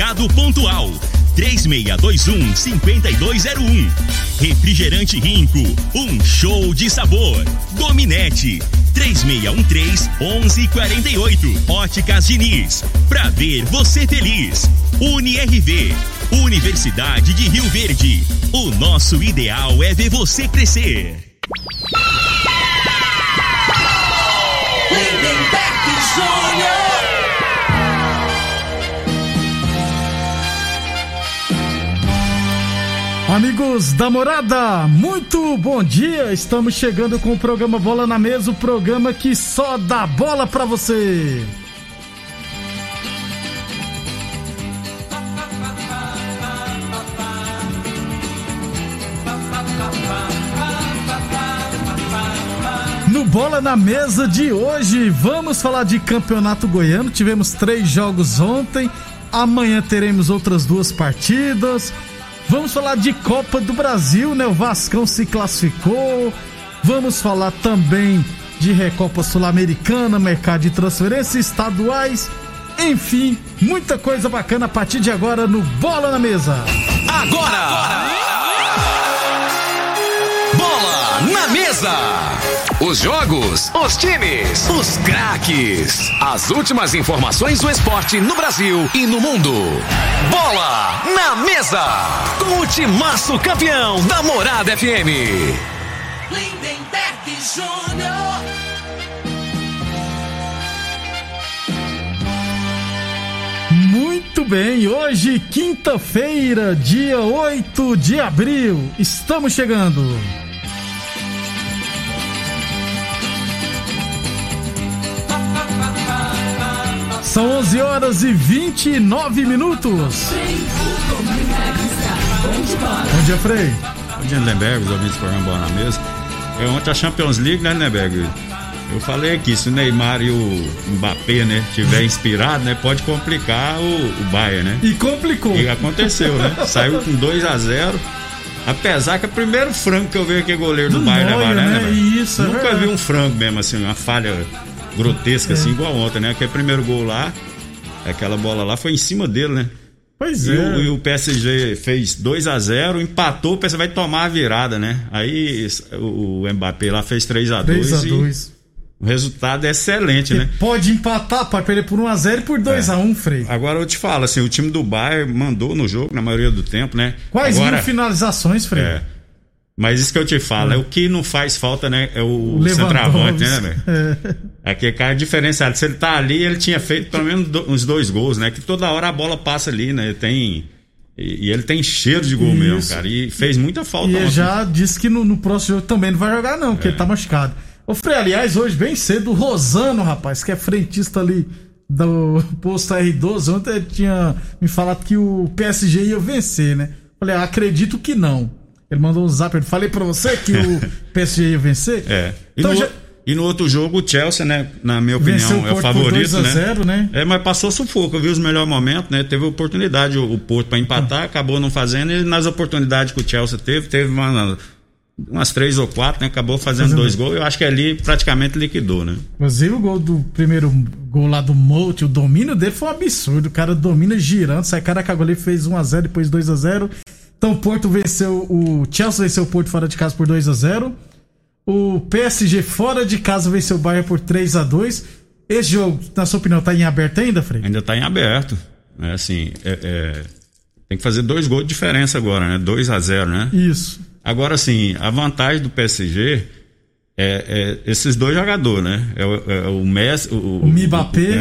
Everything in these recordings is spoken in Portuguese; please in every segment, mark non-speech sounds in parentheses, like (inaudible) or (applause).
Supermercado Pontual, 3621 5201. Refrigerante Rinco, um show de sabor. Dominete, 3613 1148. Óticas Diniz, pra ver você feliz. UniRV, Universidade de Rio Verde. O nosso ideal é ver você crescer. Lindenberg Júnior. Amigos da morada, muito bom dia. Estamos chegando com o programa Bola na Mesa o programa que só dá bola pra você. No Bola na Mesa de hoje, vamos falar de Campeonato Goiano. Tivemos três jogos ontem, amanhã teremos outras duas partidas. Vamos falar de Copa do Brasil, né? O Vascão se classificou. Vamos falar também de Recopa Sul-Americana, mercado de transferência, estaduais. Enfim, muita coisa bacana a partir de agora no Bola na Mesa. Agora! Bola mesa! Os jogos, os times, os craques. As últimas informações do esporte no Brasil e no mundo. Bola na mesa! Com o timaço campeão da Morada FM. Lindenberg Júnior. Muito bem, hoje, quinta-feira, dia 8 de abril, estamos chegando. 11 horas e 29 minutos. Bom dia, Frei. Bom dia, Lindenberg, os ouvintes do programa Bola na Mesa. É, ontem a Champions League, né, Lindenberg? Eu falei aqui, se o Neymar e o Mbappé, né, tiver inspirado, né, pode complicar o, o Bayern, né? E complicou. E aconteceu, né? (laughs) Saiu com 2 a 0 Apesar que é o primeiro frango que eu vejo que é goleiro do, Do Bayern Neuer, levar, né? né? Isso, é Nunca verdade. vi um frango mesmo, assim, uma falha grotesca, assim, igual ontem, né? Aquele primeiro gol lá, aquela bola lá foi em cima dele, né? Pois E, é. o, e o PSG fez 2 a 0 empatou, o PSG vai tomar a virada, né? Aí o, Mbappé lá fez 3 a 2 3 a e 2 o resultado é excelente, né? Pode empatar, pode perder por 1x0 e por 2x1, Frei. Agora eu te falo, assim, o time do Bayern mandou no jogo na maioria do tempo, né? Quais Agora, mil finalizações, Frei? é, mas isso que eu te falo, é o que não faz falta, né? É o, Lewandowski. centroavante, né, velho? É. Aquele cara diferenciado. Se ele tá ali, ele tinha feito pelo menos do- uns dois gols, né? Que toda hora a bola passa ali, né? Ele tem. E, e ele tem cheiro de gol mesmo, Isso. cara. E fez muita falta E ele ontem. já disse que no, no próximo jogo também não vai jogar, não, É. porque ele tá machucado. Ô, Frei, aliás, hoje, bem cedo, o Rosano, rapaz, que é frentista ali do posto R12, ontem ele tinha me falado que o PSG ia vencer, né? Falei, ah, acredito que não. Ele mandou um zap, ele falei pra você que o (laughs) PSG ia vencer? É. E, Então no, já- e no outro jogo, o Chelsea, né? Na minha opinião, é o favorito, 2 a né? 0, né? É, mas passou sufoco. Eu vi os melhores momentos, né? Teve oportunidade o, o Porto pra empatar, acabou não fazendo. E nas oportunidades que o Chelsea teve, teve uma- umas três ou quatro, né? Acabou fazendo Fazendo- dois gols. Eu acho que ali praticamente liquidou, né? Inclusive o gol do primeiro gol lá do Mout, o domínio dele foi um absurdo. O cara domina girando, sai cara que a goleiro fez 1x0, depois 2x0. Então o Porto venceu, o Chelsea venceu o Porto fora de casa por 2x0. O PSG fora de casa venceu o Bayern por 3x2. Esse jogo, na sua opinião, tá em aberto ainda, Frei? Ainda tá em aberto. É assim, é- é, tem que fazer dois gols de diferença agora, né? 2 a 0 né? Isso. Agora, assim, a vantagem do PSG é, é esses dois jogadores, né? É, o- é o Messi, o, O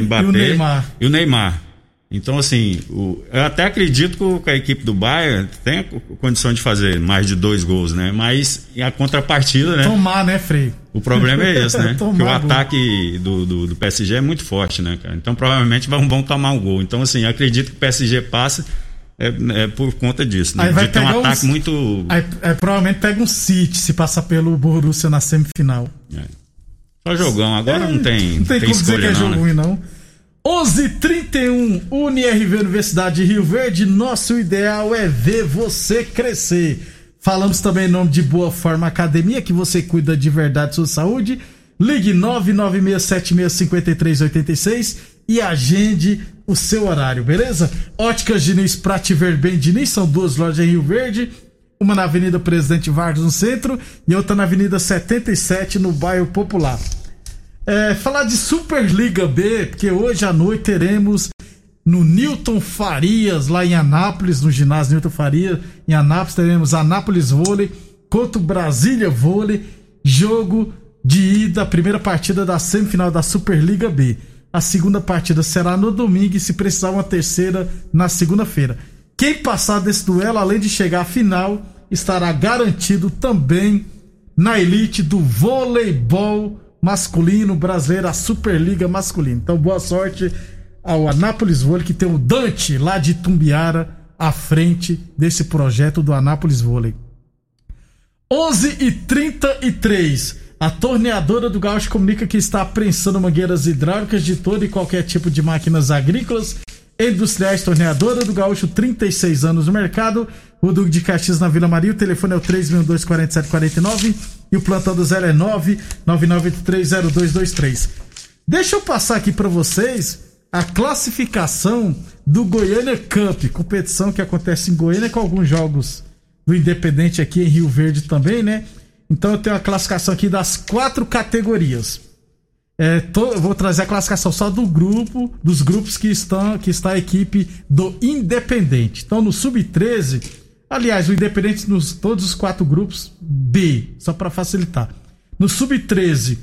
Mbappé e o Neymar. e o Neymar. Então, assim, o- eu até acredito que a equipe do Bayern tem condição de fazer mais de dois gols, né? Mas a contrapartida, né? Tomar, né, Frei? O problema é esse, né? (laughs) Tomar que o ataque do, do, do PSG é muito forte, né, cara? Então provavelmente vão, vão tomar um gol. Então, assim, eu acredito que o PSG passa é, é por conta disso, né? Aí vai de ter um ataque uns- muito. Aí, aí provavelmente pega um City se passar pelo Borussia na semifinal. Só jogão. Agora não tem, Não tem, como dizer que escolha, é não, jogo né? ruim, não. 11:31 UniRV Universidade de Rio Verde. Nosso ideal é ver você crescer. Falamos também em nome de Boa Forma Academia, que você cuida de verdade da sua saúde. Ligue 996765386 e agende o seu horário, beleza? Óticas Diniz pra te ver bem, Diniz, são duas lojas em Rio Verde, uma na Avenida Presidente Vargas no centro e outra na Avenida 77 no bairro Popular. É, falar de Superliga B, porque hoje à noite teremos no Newton Farias, lá em Anápolis, no ginásio Newton Farias, em Anápolis, teremos Anápolis Vôlei contra o Brasília Vôlei, jogo de ida, primeira partida da semifinal da Superliga B. A segunda partida será no domingo e, se precisar, uma terceira na segunda-feira. Quem passar desse duelo, além de chegar à final, estará garantido também na elite do voleibol masculino brasileiro, a Superliga masculina. Então, boa sorte ao Anápolis Vôlei, que tem o Dante lá de Tumbiara à frente desse projeto do Anápolis Vôlei. 11 e 33 a torneadora do Gaúcho comunica que está apreensando mangueiras hidráulicas de todo e qualquer tipo de máquinas agrícolas industriais. Torneadora do Gaúcho, 36 anos no mercado. O de Caxias na Vila Maria. O telefone é o 3624749 e o plantão do zero é 999830223. Deixa eu passar aqui para vocês a classificação do Goiânia Cup, competição que acontece em Goiânia com alguns jogos do Independente aqui em Rio Verde também, né? Então eu tenho a classificação aqui das quatro categorias. É, tô, vou trazer a classificação só do grupo, dos grupos que estão, que está a equipe do Independente. Então no sub-13, aliás, o Independente nos todos os quatro grupos B, só para facilitar. No sub-13,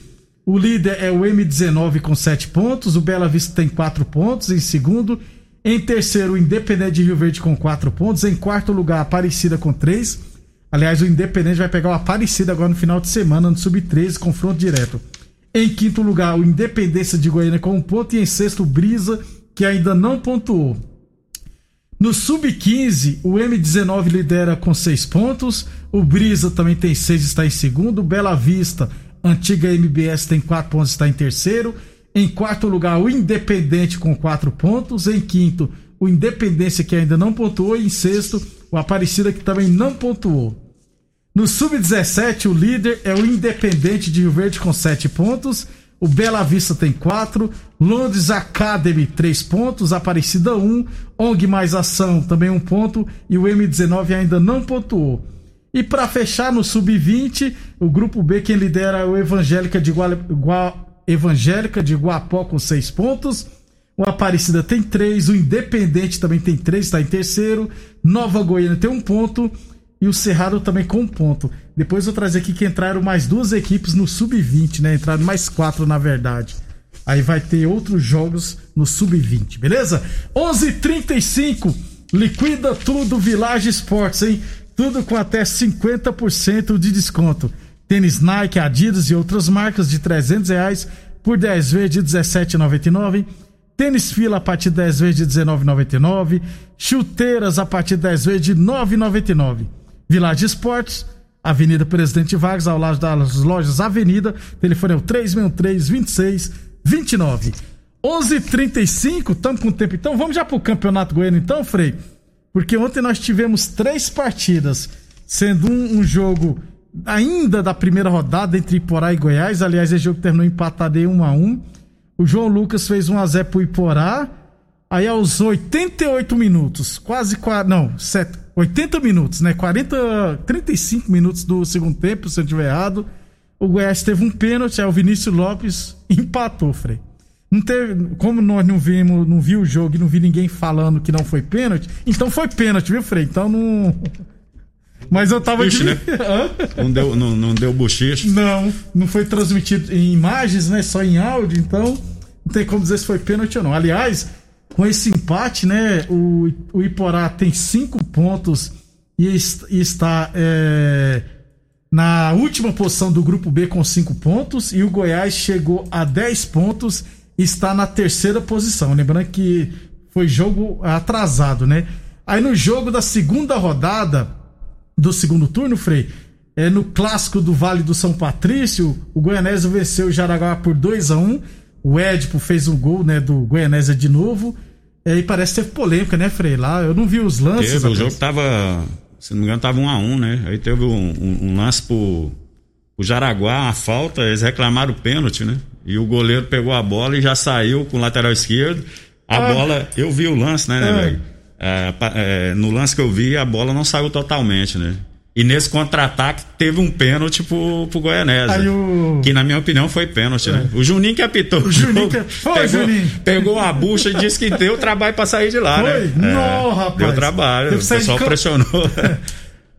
o líder é o M19 com 7 pontos, o Bela Vista tem 4 pontos em segundo, em terceiro o Independente de Rio Verde com 4 pontos, em quarto lugar Aparecida com 3 Aliás, o Independente vai pegar o Aparecida agora no final de semana, no Sub-13, confronto direto. Em quinto lugar, o Independência de Goiânia com um ponto. E em sexto, o Brisa, que ainda não pontuou. No Sub-15, o M19 lidera com seis pontos. O Brisa também tem seis, está em segundo. Bela Vista, antiga MBS, tem quatro pontos, está em terceiro. Em quarto lugar, o Independente com quatro pontos. Em quinto, o Independência, que ainda não pontuou. E em sexto, o Aparecida, que também não pontuou. No Sub-17, o líder é o Independente de Rio Verde com 7 pontos. O Bela Vista tem 4. Londres Academy, 3 pontos. Aparecida 1. ONG Mais Ação, também 1 ponto. E o M19 ainda não pontuou. E para fechar no Sub-20, o grupo B, quem lidera é o Evangélica de, Gua... Gua... Evangélica de Guapó com 6 pontos. O Aparecida tem 3. O Independente também tem 3, está em terceiro. Nova Goiânia tem 1 um ponto e o Cerrado também com um ponto. Depois eu trazer aqui que entraram mais duas equipes no sub-20, né? Entraram mais quatro, na verdade. Aí vai ter outros jogos no sub-20, beleza? 11:35 liquida tudo Village Sports, hein? Tudo com até 50% de desconto. Tênis Nike, Adidas e outras marcas de 300 reais por 10 vezes de 17,99. Tênis fila a partir de 10 vezes de 19,99. Chuteiras a partir de 10 vezes de 9,99. Village Esportes, Avenida Presidente Vargas, ao lado das lojas Avenida. Telefone é o 363 2629 11:35, estamos com tempo. Então vamos já pro Campeonato Goiano então, Frei? Porque ontem nós tivemos três partidas, sendo um, um jogo ainda da primeira rodada entre Iporá e Goiás. Aliás, esse jogo terminou empatado em 1 a 1. O João Lucas fez 1 a 0 pro Iporá. Aí aos 88 minutos, quase não, 80 minutos, né? 40, 35 minutos do segundo tempo, se eu estiver errado. O Goiás teve um pênalti, aí o Vinícius Lopes empatou, Frei. Não teve, como nós não vimos, não viu o jogo e não vi ninguém falando que não foi pênalti, então foi pênalti, viu, Frei? Então não. (laughs) Mas eu tava Ixi, né? (laughs) não deu, não, não deu bochicho. Não, não foi transmitido em imagens, né? Só em áudio, então não tem como dizer se foi pênalti ou não. Aliás, com esse empate, né? O, o Iporá tem cinco pontos e, está é, na última posição do grupo B com cinco pontos. E o Goiás chegou a 10 pontos e está na terceira posição. Lembrando que foi jogo atrasado, né? Aí no jogo da segunda rodada do segundo turno, Frei, é, no clássico do Vale do São Patrício, o Goianésio venceu o Jaraguá por 2 a 1 o Edipo fez um gol, né, do Goianésia de novo. E parece que teve polêmica, né, Frei? Lá, eu não vi os lances. Teve, o jogo tava, se não me engano, tava um a um, né? Aí teve um, um, lance pro, o Jaraguá, uma falta, eles reclamaram o pênalti, né? E o goleiro pegou a bola e já saiu com o lateral esquerdo. A Ah. bola, eu vi o lance, né, né, Ah. velho? É, é, no lance que eu vi, a bola não saiu totalmente, né? E nesse contra-ataque teve um pênalti pro, pro Goianese. Aí o- Que na minha opinião foi pênalti, né? O Juninho que apitou. O Juninho que- Foi, pegou, Juninho. pegou a bucha e disse que deu trabalho pra sair de lá, Foi? né? Não, rapaz. Deu trabalho, o pessoal pressionou. (laughs)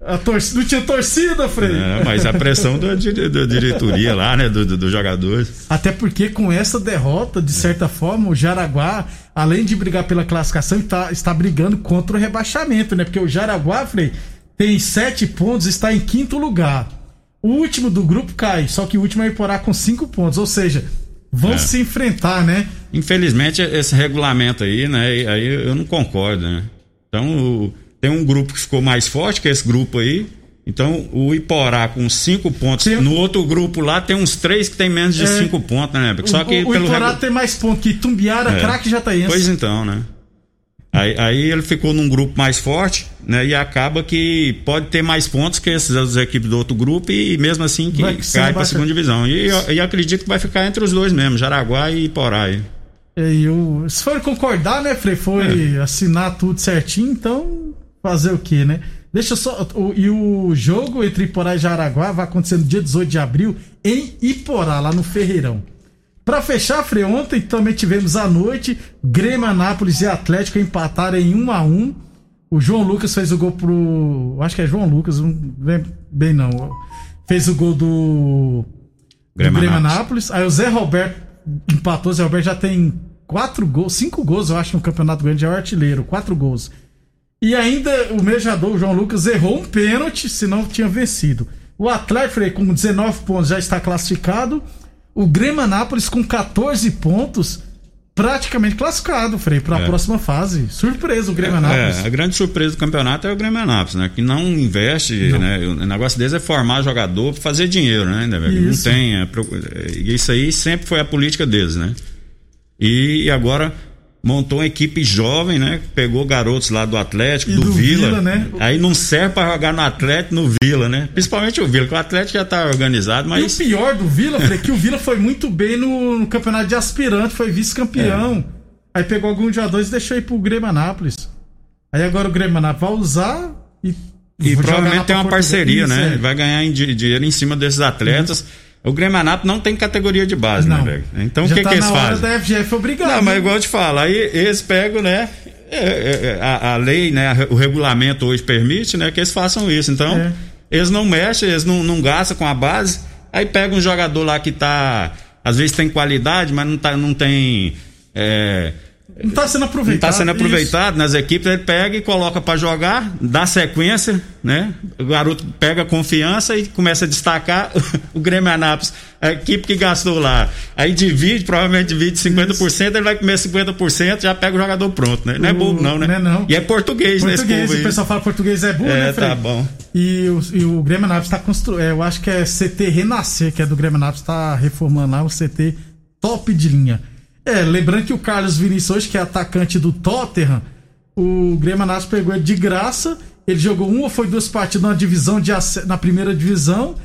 A torcida, não tinha torcida, Frei. É, mas a pressão da, dire- da diretoria lá, né? Do, do, dos jogadores. Até porque com essa derrota, de certa forma, o Jaraguá, além de brigar pela classificação, está, está brigando contra o rebaixamento, né? Porque o Jaraguá, Frei, tem sete pontos, está em quinto lugar. O último do grupo cai, só que o último é Iporá com cinco pontos. Ou seja, vão É. se enfrentar, né? Infelizmente, esse regulamento aí, né? Aí eu não concordo, né? Então, tem um grupo que ficou mais forte, que é esse grupo aí. Então, o Iporá com cinco pontos. Tem- No outro grupo lá, tem uns três que tem menos de É. cinco pontos, né? Só que o, o Iporá regu- tem mais pontos que Tumbiara, É. Craque Jataiense. Pois então, né? Aí, aí ele ficou num grupo mais forte, né? E acaba que pode ter mais pontos que essas outras equipes do outro grupo e mesmo assim que Vai cai para baixa- segunda divisão. E, eu- e acredito que vai ficar entre os dois mesmo, Jaraguá e Iporá. E o, se for concordar, né, Frei, foi É. assinar tudo certinho, então fazer o que, né? Deixa eu só. o- e o jogo entre Iporá e Jaraguá vai acontecer no dia 18 de abril em Iporá, lá no Ferreirão. Pra fechar, Frei, ontem também tivemos à noite Grêmio, Anápolis e Atlético empataram em 1 a 1 O João Lucas fez o gol pro. Acho que é João Lucas, não lembro bem não. Fez o gol do. Grêmio Grêmio Anápolis. Aí o Zé Roberto empatou. O Zé Roberto já tem quatro gols, cinco gols, eu acho, no Campeonato Grande, é o artilheiro, quatro gols. E ainda o mejador, o João Lucas, errou um pênalti, senão tinha vencido. O Atlético, com 19 pontos, já está classificado. O Grêmio Anápolis, com 14 pontos, praticamente classificado, Frei, para a É. próxima fase. Surpresa o Grêmio Anápolis. É, a grande surpresa do campeonato é o Grêmio Anápolis, né? Que não investe, né? O negócio deles é formar jogador para fazer dinheiro, né? Não tem. é, é, isso aí sempre foi a política deles, né? E agora montou uma equipe jovem, né? Pegou garotos lá do Atlético, do, do Vila. Vila, né? Aí não serve para jogar no Atlético, no Vila, né? Principalmente o Vila, que o Atlético já tá organizado, E o mas. pior do Vila, Frei, é que o Vila foi muito bem no, no campeonato de aspirante, foi vice-campeão. É. Aí pegou alguns jogadores e deixou ir pro Grêmio Anápolis. Aí agora o Grêmio Anápolis vai usar e. E provavelmente tem uma parceria, né? é. Vai ganhar dinheiro em cima desses atletas. O Grêmio Anápolis não tem categoria de base, né, Não. velho? Então o que, tá que eles fazem? da FGF obrigado. Não, mas né? igual eu te falo, aí eles pegam, né? é, é, é, A, a lei, né? O regulamento hoje permite, né? Que eles façam isso. Então, É. eles não mexem, eles não, não gastam com a base. Aí pega um jogador lá que tá. Às vezes tem qualidade, mas não, tá, não tem. é, Não tá sendo não aproveitado. está sendo isso. aproveitado nas equipes, ele pega e coloca para jogar, dá sequência, né? O garoto pega confiança e começa a destacar (laughs) o Grêmio Anápolis, a equipe que gastou lá. Aí divide, provavelmente divide 50%, ele vai comer 50%, já pega o jogador pronto, né? Não é O- bobo não, né? não é não. E é português, nesse Português, o pessoal fala português é burro, né, É, Frei? tá bom. E o, e o Grêmio Anápolis está construindo. eu acho que é CT Renascer, que é do Grêmio Anápolis, está reformando lá um CT top de linha. É, lembrando que o Carlos Vinícius que é atacante do Tottenham, o Grêmio Anápolis pegou ele de graça. Ele jogou uma ou foi duas partidas na divisão de na primeira divisão.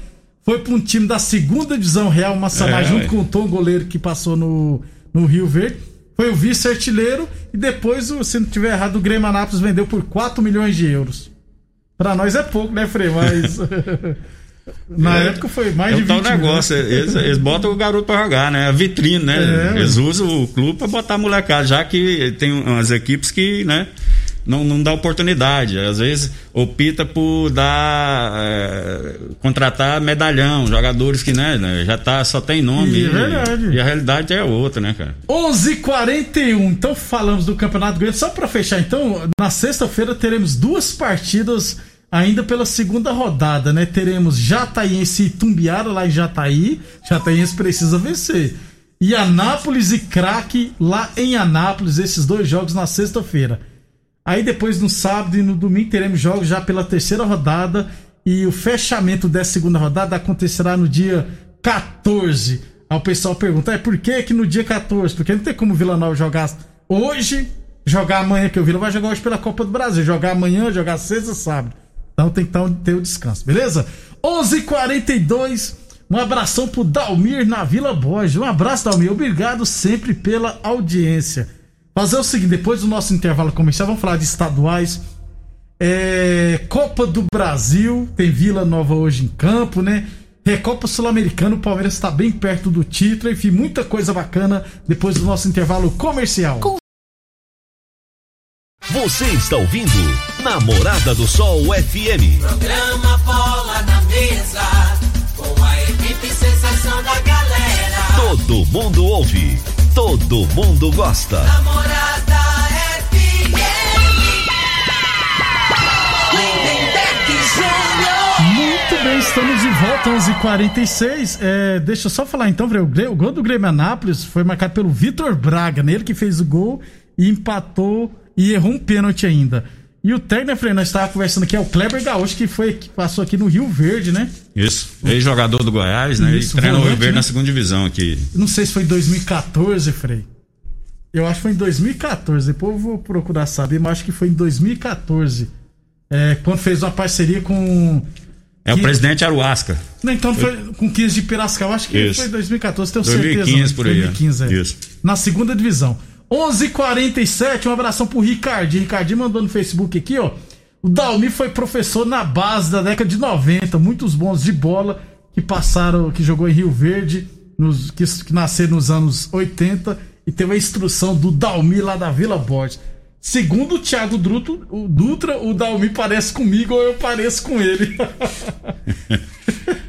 Foi para um time da segunda divisão Real Massamá, É, junto ué. com o Tom, goleiro que passou no, no Rio Verde. Foi o vice-artilheiro. E depois, o- se não tiver errado, o Grêmio Anápolis vendeu por 4 milhões de euros. Pra nós é pouco, né, Frei? Mas. (laughs) Na É. época foi mais É de o tal 20 milhões. negócio, eles, eles botam o garoto pra jogar, né? A vitrine, né? É. Eles usam o clube pra botar a molecada, já que tem umas equipes que, né? Não, não dá oportunidade. Às vezes opta por dar. é, contratar medalhão, jogadores que, né, né, já tá, só tem nome. E é verdade. e a realidade é outra, né, cara? 11:41. Então falamos do Campeonato Grande. Só pra fechar, então, na sexta-feira teremos duas partidas ainda pela segunda rodada, né? Teremos Jataiense e Tumbiara lá em Jataí. Jataiense precisa vencer. E Anápolis e Craque lá em Anápolis, esses dois jogos na sexta-feira. Aí depois no sábado e no domingo teremos jogos já pela terceira rodada e o fechamento dessa segunda rodada acontecerá no dia 14. Aí o pessoal pergunta, é por que que no dia 14? Porque não tem como o Vila Nova jogar hoje, jogar amanhã, que o Vila vai jogar hoje pela Copa do Brasil, jogar amanhã, jogar sexta, sábado. Então tem que tá- ter o descanso, beleza? 11:42. Um abração pro Dalmir na Vila Borges. Um abraço, Dalmir. Obrigado sempre pela audiência. Fazer o seguinte, depois do nosso intervalo comercial, vamos falar de estaduais. É, Copa do Brasil, tem Vila Nova hoje em campo, né? Recopa Sul-Americana, o Palmeiras está bem perto do título, enfim, muita coisa bacana depois do nosso intervalo comercial. Você está ouvindo Namorada do Sol FM. Programa Bola na Mesa, com a equipe sensação da galera. Todo mundo ouve, todo mundo gosta. Namorada FM. Lindenberg Júnior. Muito bem, estamos de volta, 11h46. É, deixa eu só falar então, o, gol do Grêmio Anápolis foi marcado pelo Vitor Braga, né? Ele que fez o gol e empatou e errou um pênalti ainda. E o técnico, Frei, nós estávamos conversando aqui, é o Kleber Gaúcho, que foi que passou aqui no Rio Verde, né? Isso. Ex-jogador do Goiás, né? Isso, e treinou o Rio Verde né? na segunda divisão aqui. Não sei se foi em 2014, Frei. Eu acho que foi em 2014. Depois eu vou procurar saber, mas acho que foi em 2014. É, quando fez uma parceria com. É o Que- presidente Aruasca. Não, então foi com 15 de Piracicaba. Acho que Isso. foi em 2014, tenho 2015 certeza. por aí, é. 2015, é. Isso. Na segunda divisão. 11:47 um abração pro Ricardinho. Ricardinho mandou no Facebook aqui, ó. O Dalmi foi professor na base da década de 90. Muitos bons de bola que passaram, que jogou em Rio Verde, nos, que, que nasceram nos anos 80 e teve a instrução do Dalmi lá da Vila Borges. Segundo o Thiago Druto, o Dutra, o Dalmi parece comigo ou eu pareço com ele. (laughs)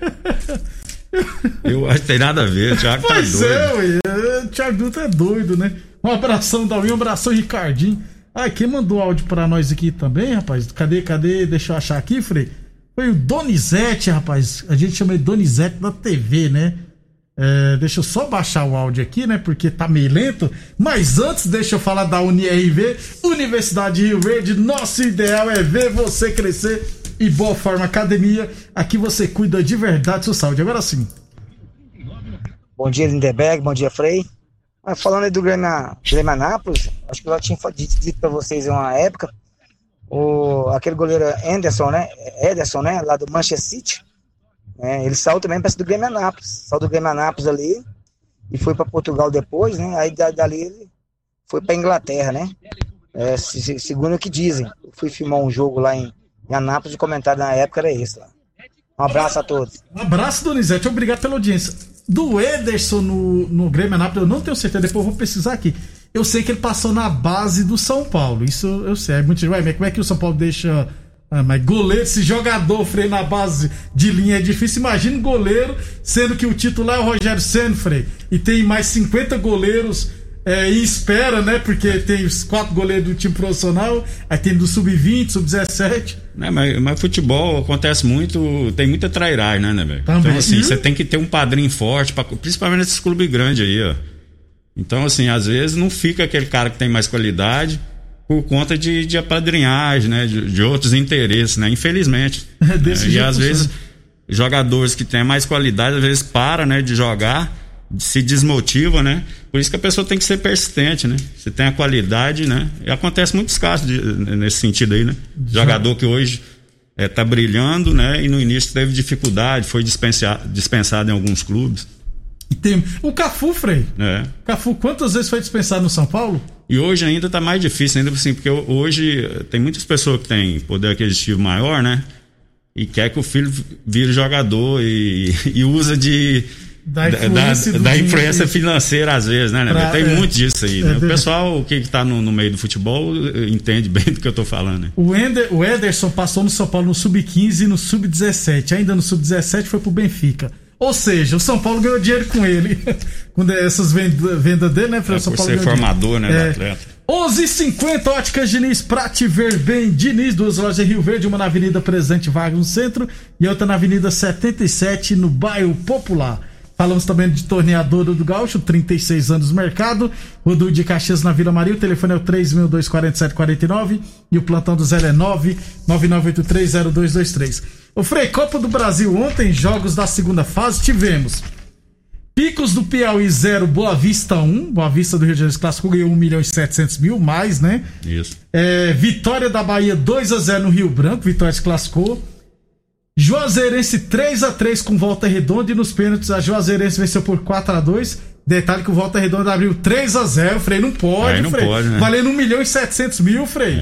Eu acho que tem nada a ver, o Thiago tá Pois doido. é. O Thiago Dutra é doido, né? Um abração, Dalmi, um abração, Ricardinho. Ah, quem mandou áudio pra nós aqui também, rapaz? Cadê, cadê? Deixa eu achar aqui, Frei. Foi o Donizete, rapaz. A gente chama ele Donizete da TV, né? É, deixa eu só baixar o áudio aqui, né? Porque tá meio lento. Mas antes, deixa eu falar da UniRV, Universidade de Rio Verde. Nosso ideal é ver você crescer e Boa Forma Academia. Aqui você cuida de verdade da sua saúde. Agora sim. Bom dia, Lindeberg. Bom dia, Frei. Falando aí do Grêmio, Anápolis, acho que eu já tinha dito, dito pra vocês em uma época, o, aquele goleiro Anderson, né? Ederson, né? Lá do Manchester City. né, ele saiu também parece do Grêmio Anápolis. Saiu do Grêmio Anápolis ali e foi para Portugal depois, né? Aí da- dali ele foi para Inglaterra, né? É, se- se- segundo o que dizem. Eu fui filmar um jogo lá em, em Anápolis e o comentário na época era esse lá. Um abraço a todos. Um abraço, Donizete. Obrigado pela audiência. Do Ederson no, no Grêmio Anápolis, eu não tenho certeza, depois eu vou pesquisar aqui. Eu sei que ele passou na base do São Paulo. Isso eu sei. Muita gente, "Ué, mas como é que o São Paulo deixa. Ah, mas goleiro, esse jogador freio na base de linha é difícil. Imagina goleiro, sendo que o titular é o Rogério Senfrey e tem mais 50 goleiros é, em espera, né? Porque tem os quatro goleiros do time profissional, aí tem do sub-20, sub-17. Né, mas, mas futebol acontece muito, tem muita trairagem, né, né, velho? Então, assim, E- você tem que ter um padrinho forte, pra, principalmente nesses clubes grandes aí, ó. Então, assim, às vezes não fica aquele cara que tem mais qualidade por conta de, de apadrinhagem, né? De, de outros interesses, né? Infelizmente. (laughs) É desse né? E jeito às funciona. vezes, jogadores que têm mais qualidade, às vezes param, né, de jogar, se desmotiva, né? Por isso que a pessoa tem que ser persistente, né? Você tem a qualidade, né? E acontece muitos casos de- nesse sentido aí, né? Jogador que hoje é, tá brilhando, né? E no início teve dificuldade, foi dispensa- dispensado em alguns clubes, tem o Cafu, Frei. né? Cafu, quantas vezes foi dispensado no São Paulo? E hoje ainda tá mais difícil, ainda assim, porque hoje tem muitas pessoas que têm poder aquisitivo maior, né? E quer que o filho vire jogador e, (laughs) e usa de. Da da, influência da- da dinheiro. influência financeira, às vezes, né? né? Pra- tem é. muito disso aí, É, né? O de- pessoal que está no, no meio do futebol eh, entende bem (laughs) do que eu tô falando, né? O, Ender, o Ederson passou no São Paulo no Sub-15 e no Sub-17. Ainda no Sub-17 foi pro Benfica. Ou seja, o São Paulo ganhou dinheiro com ele. (laughs) Quando é essas vendas venda dele, né, Fred? É, o São por Paulo ser formador, né, do É. atleta. 11:50 Óticas Diniz, pra te ver bem. Diniz, duas lojas em Rio Verde, uma na Avenida Presidente Vargas no centro e outra na Avenida 77 no bairro Popular. Falamos também de torneadora do Gaúcho, 36 anos no mercado. Rodul de Caxias na Vila Maria, o telefone é o 3.24749 e o plantão do Zé é 999830223. O Frei Copa do Brasil, ontem, jogos da segunda fase, tivemos Picos do Piauí 0, Boa Vista 1. Boa Vista do Rio de Janeiro se classificou, ganhou 1 milhão e 700 mil, mais, né? Isso. É, Vitória da Bahia 2 a 0 no Rio Branco, Vitória se classificou. Juazeirense 3 a 3 com volta redonda e nos pênaltis a Juazeirense venceu por 4 a 2 Detalhe que o Volta Redonda abriu 3 a 0 Frei. Não pode, Aí não Frei. pode, né? Valendo 1 milhão e 700 mil, Frei.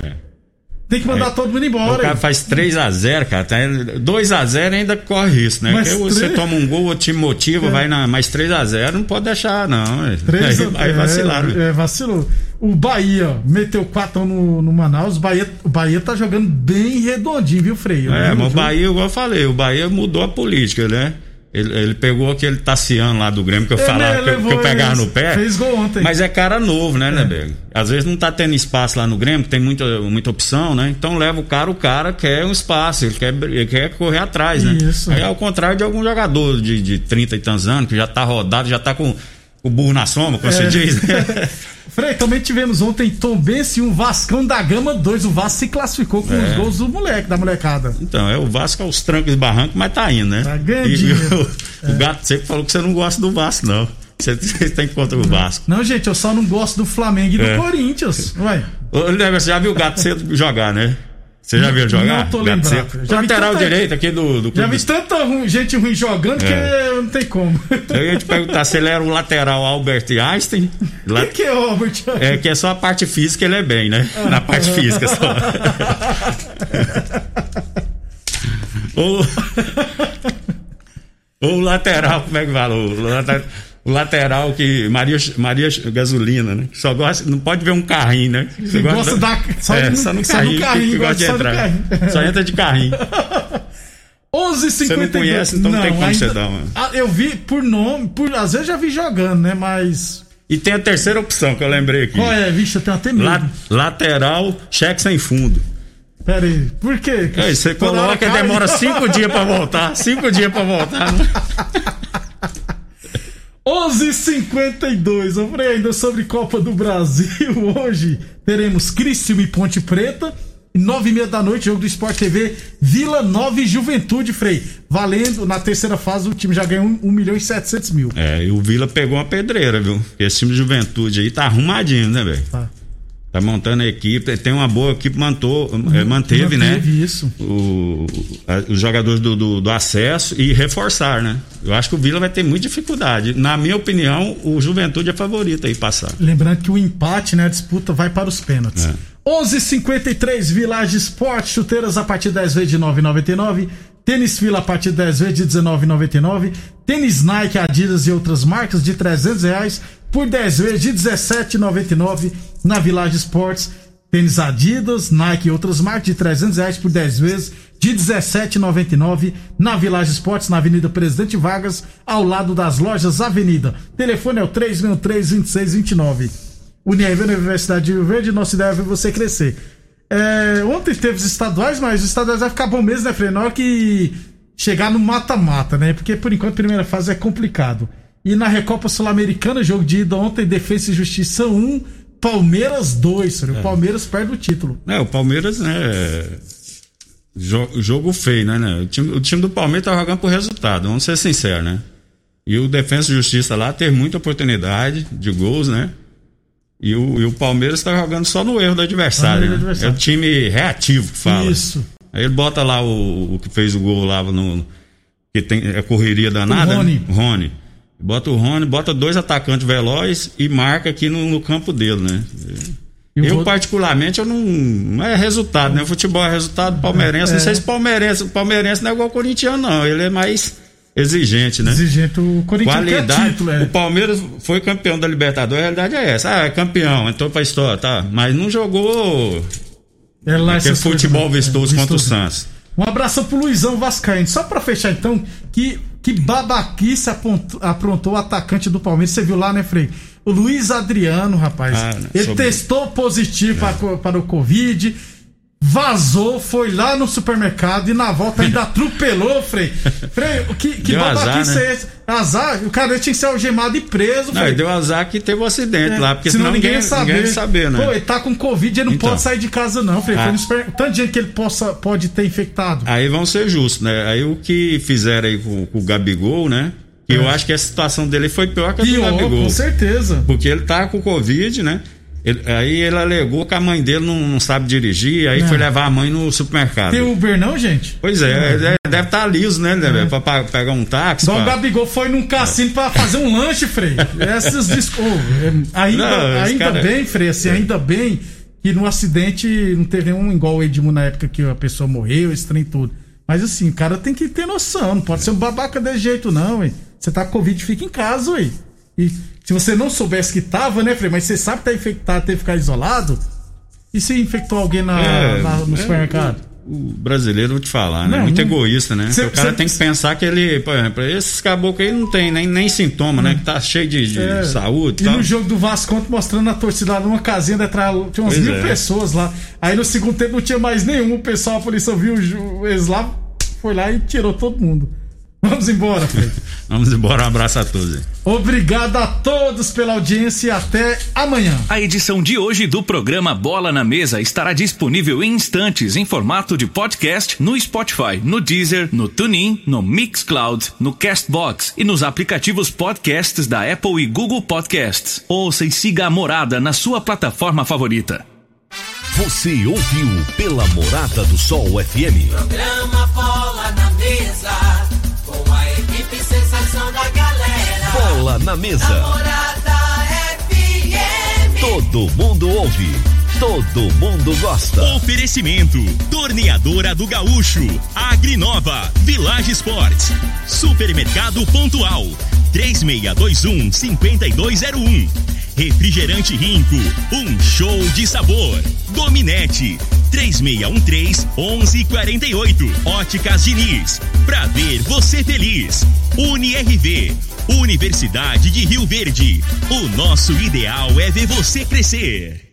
Tem que mandar Aí- todo mundo O embora. cara hein? faz 3x0, cara. Tá, 2x0 ainda corre risco, né? Mas Porque você três- toma um gol, o time motiva, É. vai na. Mas 3x0 não pode deixar, não. é. 3 aí, aí vacilaram. É, é, vacilou. O Bahia meteu 4 no, no Manaus. O Bahia, o Bahia tá jogando bem redondinho, viu, Frei? É, Viu, mas o? Bahia, igual eu falei, o Bahia mudou a política, né? Ele, ele pegou aquele Tassiano lá do Grêmio que eu Ele falava que, eu- que eu pegava no pé. fez gol ontem. É. Mas é cara novo, né, né, Bego? Às vezes não tá tendo espaço lá no Grêmio, tem muita, muita opção, né? Então leva o cara, o cara quer um espaço, ele quer, ele quer correr atrás, né? Isso. Aí ao contrário de algum jogador de, de 30 e tantos anos, que já tá rodado, já tá com o burro na sombra, como você É. diz. (laughs) Frei, também tivemos ontem Tombense e um Vascão da Gama 2. O Vasco se classificou com É. os gols do moleque, da molecada. Então, é o Vasco aos trancos e barrancos, mas tá indo, né? Tá ganhando E (laughs) o, o gato sempre falou que você não gosta do Vasco, não. Você, (laughs) você tem contra o Vasco. Não, gente, eu só não gosto do Flamengo e do É. Corinthians. Ué. Ô, você já viu o gato cedo jogar, né? Você já viu jogar? Não tô lembrado. cedo. Já Lateral tanta- direito aqui do, do Já clube. vi tanta gente ruim jogando que É. não tem como. Eu ia te perguntar se ele era o lateral Albert Einstein. La- Quem que é o Robert? É que é só a parte física ele é bem, né? Na parte física só. Ou, ou o lateral, como é que fala? O lateral, o lateral que. Maria, Maria Gasolina, né? Só gosta. Não pode ver um carrinho, né? Você gosta da- só é, de- só no só no carrinho. que- carrinho, que gosta de gosta entrar. Só entra de carrinho. (laughs) 11 Você não conhece, então não tem como você dar uma- Ah, Eu vi por nome, por, às vezes já vi jogando, né? Mas. E tem a terceira opção que eu lembrei aqui. Qual é? Vixe, eu tenho até medo. La- lateral, cheque sem fundo. Pera aí. Por quê? É, você Toda coloca e demora cinco dias pra voltar. Cinco dias pra voltar. né? (laughs) 11:52. Eu falei ainda sobre Copa do Brasil. (laughs) Hoje teremos Criciúma e Ponte Preta. E nove e meia da noite, jogo do Sport TV, Vila Nova e Juventude, Frei. Valendo, na terceira fase, o time já ganhou 1, um milhão e 700 mil. É, e o Vila pegou uma pedreira, viu? Porque esse time de juventude aí tá arrumadinho, né, velho? Tá. Tá montando a equipe, tem uma boa equipe, mantou, é, manteve, né? Manteve isso. O, a- os jogadores do, do, do acesso e reforçar, né? Eu acho que o Vila vai ter muita dificuldade. Na minha opinião, o Juventude é favorito aí passar. Lembrando que o empate, né? A disputa vai para os pênaltis. É. 11:53 Village Sport, chuteiras a partir de 10 vezes de 9,99. Tênis Fila a partir de 10 vezes de 19,99. Tênis Nike, Adidas e outras marcas de 300 reais por 10 vezes de 17,99 na Village Sports. Tênis Adidas, Nike e outras marcas de 300 reais por 10 vezes de 17,99 na Village Sports, na Avenida Presidente Vargas, ao lado das lojas Avenida. Telefone é o 363-2629. Univ Universidade de Rio Verde, nossa ideia é ver você crescer. É, ontem teve os estaduais, mas os estaduais vai ficar bom mesmo, né, hora que chegar no mata-mata, né? Porque por enquanto a primeira fase é complicado. E na Recopa Sul-Americana, jogo de ida ontem, Defesa e Justiça 1, Palmeiras 2, Frei. O Palmeiras perde o título. É, o Palmeiras, né? jo- Jogo feio, né? né? O, time, o time do Palmeiras tá jogando por resultado, vamos ser sinceros, né? E o Defensa e Justiça lá teve muita oportunidade de gols, né? E o, e o Palmeiras tá jogando só no erro do adversário. Né? adversário. É o time reativo que fala. Isso. Aí ele bota lá o, o que fez o gol lá no. Que tem é correria danada. O Rony. Né? Rony. Bota o Rony, bota dois atacantes velozes e marca aqui no, no campo dele, né? Eu, particularmente, eu não. Não é resultado, né? O futebol é resultado palmeirense. É. Não sei se palmeirense. O palmeirense não é igual o corintiano, não. Ele é mais exigente, né? Exigente, o Corinthians Qualidade. título, é. O Palmeiras foi campeão da Libertadores, a realidade é essa. Ah, é campeão, entrou pra história, tá? Mas não jogou É lá aquele essas coisas, futebol né? vistoso É, contra o vistoso. Santos. Um abraço pro Luizão Vascaíno. Só pra fechar então, que, que babaquice aprontou o atacante do Palmeiras. Você viu lá, né, Frei? O Luiz Adriano, rapaz. Ah, né, ele testou positivo co- para o Covid. Vazou, foi lá no supermercado e na volta ainda (laughs) atropelou, Frei. Frei, que, que babaquice né? é esse? Azar? O cara tinha que ser algemado e preso, Não, Frei. deu azar que teve um acidente É, lá, porque senão, ninguém, ia saber. ninguém ia saber, né? Pô, ele tá com Covid, ele não Então. pode sair de casa, não, Frei. Foi Ah. no super... Tanto de gente que ele possa, pode ter infectado. Aí vão ser justos, né? Aí o que fizeram aí com, com o Gabigol, né? Eu É. acho que a situação dele foi pior que a do Pior, Gabigol. com certeza. Porque ele tá com Covid, né? Ele- aí ele alegou que a mãe dele não, não sabe dirigir, aí Não. foi levar a mãe no supermercado. Tem Uber não, gente? Pois é, ele deve estar liso, né, né, velho? Pra, pa- pegar um táxi. Dom pra- Gabigol foi num cassino pra fazer um lanche, Frei. Essas desculpas. ainda Não, ainda cara- bem, Frei, assim, ainda bem que no acidente não teve um igual o Edmundo na época que a pessoa morreu, esse trem tudo. Mas assim, o cara tem que ter noção, não pode ser um babaca desse jeito, não, ué. Você tá com Covid, fica em casa, ué. E se você não soubesse que tava, né, Frei, mas você sabe que tá infectado, tem que ficar isolado. E se infectou alguém na, É, na- no é, supermercado? O brasileiro, vou te falar, né? Não, Muito não- egoísta, né? Cê- o cara cê- tem que pensar que ele, por exemplo, esses caboclos aí não tem nem, nem sintoma, né? Que tá cheio de, de É. saúde E tal. no jogo do Vasco ontem, mostrando a torcida lá numa casinha detrás, tinha umas Pois mil é. pessoas lá. Aí no segundo tempo não tinha mais nenhum, o pessoal, a polícia viu o eles lá, foi lá e tirou todo mundo. (laughs) Vamos embora, Fred. Vamos embora, um abraço a todos. aí. Obrigado a todos pela audiência e até amanhã. A edição de hoje do programa Bola na Mesa estará disponível em instantes em formato de podcast no Spotify, no Deezer, no TuneIn, no Mixcloud, no Castbox e nos aplicativos podcasts da Apple e Google Podcasts. Ouça e siga a Morada na sua plataforma favorita. Você ouviu pela Morada do Sol FM. Programa Bola na mesa. Morada FM. Todo mundo ouve. Todo mundo gosta. Oferecimento: Torneadora do Gaúcho, Agrinova, Village Sports, Supermercado Pontual, 3621-5201. Refrigerante Rinco, um show de sabor. Dominete, 3613-1148. Óticas Diniz, pra ver você feliz. UniRV, Universidade de Rio Verde. O nosso ideal é ver você crescer.